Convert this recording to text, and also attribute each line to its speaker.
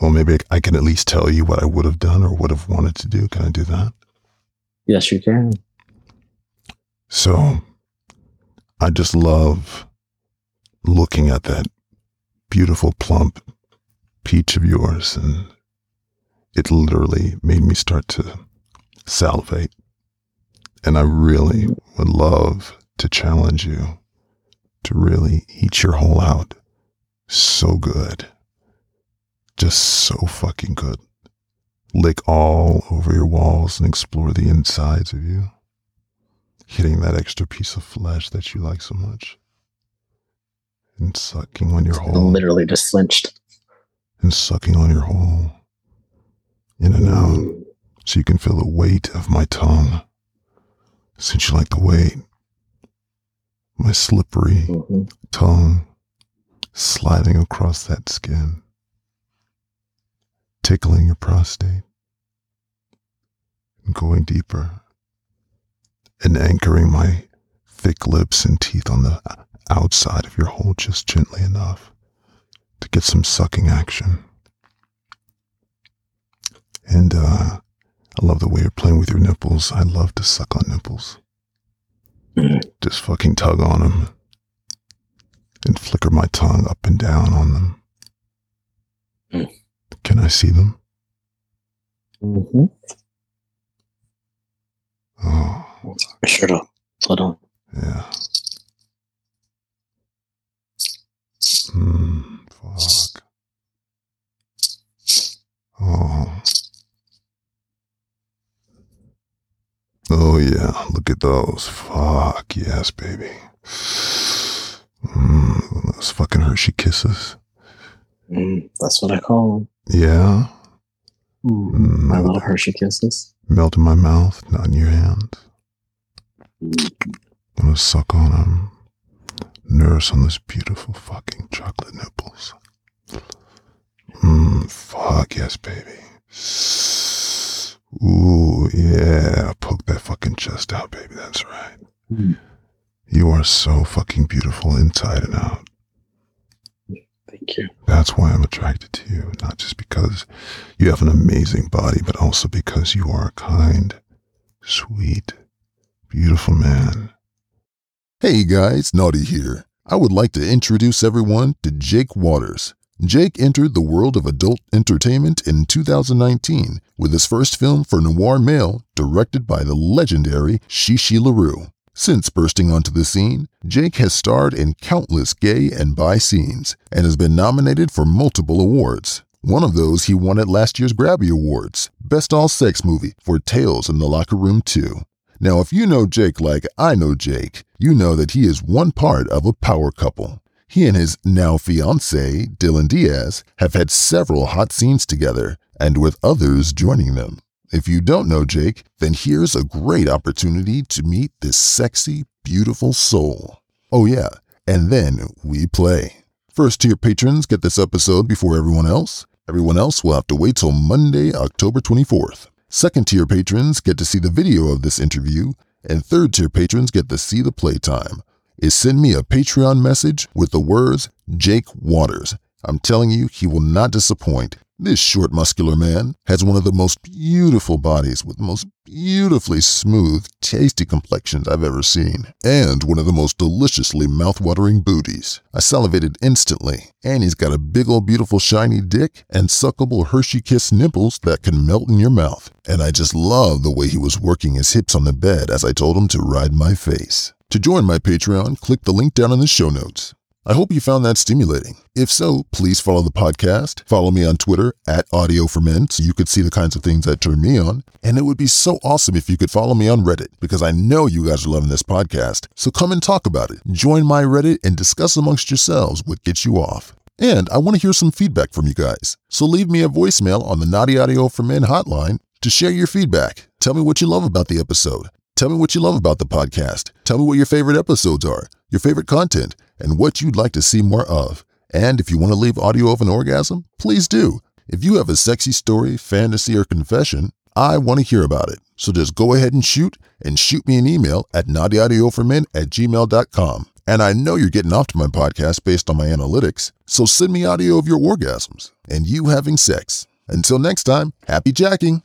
Speaker 1: Well, maybe I can at least tell you what I would have done or would have wanted to do. Can I do that?
Speaker 2: Yes, you can.
Speaker 1: So I just love looking at that beautiful, plump peach of yours. And it literally made me start to salivate. And I really would love to challenge you to really eat your hole out. So good. Just so fucking good. Lick all over your walls and explore the insides of you. Hitting that extra piece of flesh that you like so much. And sucking on your hole.
Speaker 2: Literally just flinched.
Speaker 1: And sucking on your hole. In and out. So you can feel the weight of my tongue. Since you like the weight. My slippery
Speaker 2: Mm-hmm.
Speaker 1: tongue sliding across that skin, tickling your prostate, and going deeper, and anchoring my thick lips and teeth on the outside of your hole just gently enough to get some sucking action. And uh, I love the way you're playing with your nipples. I love to suck on nipples. Just fucking tug on them and flicker my tongue up and down on them. Can I see them?
Speaker 2: Mm-hmm.
Speaker 1: Oh,
Speaker 2: Shirt up. Hold on.
Speaker 1: yeah. Hmm, fuck. Oh. Oh, yeah. Look at those. Fuck, yes, baby. Mm, those fucking Hershey kisses.
Speaker 2: Mm, that's what I call them.
Speaker 1: Yeah.
Speaker 2: Mm,
Speaker 1: Mm,
Speaker 2: my little Hershey kisses.
Speaker 1: melt in my mouth, not in your hand.
Speaker 2: Mm.
Speaker 1: I'm gonna suck on them, nurse on those beautiful fucking chocolate nipples. Mmm, fuck yes, baby. Ooh, yeah, poke that fucking chest out, baby. That's right.
Speaker 2: Mm.
Speaker 1: You are so fucking beautiful inside and out.
Speaker 2: Thank you.
Speaker 1: That's why I'm attracted to you, not just because you have an amazing body, but also because you are a kind, sweet, beautiful man.
Speaker 3: Hey guys, Naughty here. I would like to introduce everyone to Jake Waters. Jake entered the world of adult entertainment in 2019 with his first film for Noir Male, directed by the legendary Chi Chi LaRue. Since bursting onto the scene, Jake has starred in countless gay and bi scenes and has been nominated for multiple awards. One of those he won at last year's Grabby Awards, Best All Sex Movie for Tales in the Locker Room 2. Now, if you know Jake like I know Jake, you know that he is one part of a power couple. He and his now fiance, Dillon Diaz, have had several hot scenes together, and with others joining them. If you don't know Jake, then here's a great opportunity to meet this sexy, beautiful soul. Oh, yeah, and then we play. First tier patrons get this episode before everyone else. Everyone else will have to wait till Monday, October 24th. Second tier patrons get to see the video of this interview, and third tier patrons get to see the playtime. Is send me a Patreon message with the words Jake Waters. I'm telling you, he will not disappoint. This short, muscular man has one of the most beautiful bodies with the most beautifully smooth, tasty complexions I've ever seen, and one of the most deliciously mouth-watering booties. I salivated instantly, and he's got a big old beautiful shiny dick and suckable Hershey Kiss nipples that can melt in your mouth. And I just love the way he was working his hips on the bed as I told him to ride my face. To join my Patreon, click the link down in the show notes. I hope you found that stimulating. If so, please follow the podcast. Follow me on Twitter at Audio for Men so you could see the kinds of things that turn me on. And it would be so awesome if you could follow me on Reddit because I know you guys are loving this podcast. So come and talk about it. Join my Reddit and discuss amongst yourselves what gets you off. And I want to hear some feedback from you guys. So leave me a voicemail on the Naughty Audio for Men hotline to share your feedback. Tell me what you love about the episode. Tell me what you love about the podcast. Tell me what your favorite episodes are, your favorite content, and what you'd like to see more of. And if you want to leave audio of an orgasm, please do. If you have a sexy story, fantasy, or confession, I want to hear about it. So just go ahead and shoot and shoot me an email at naughtyaudioformen at gmail.com. And I know you're getting off to my podcast based on my analytics, so send me audio of your orgasms and you having sex. Until next time, happy jacking.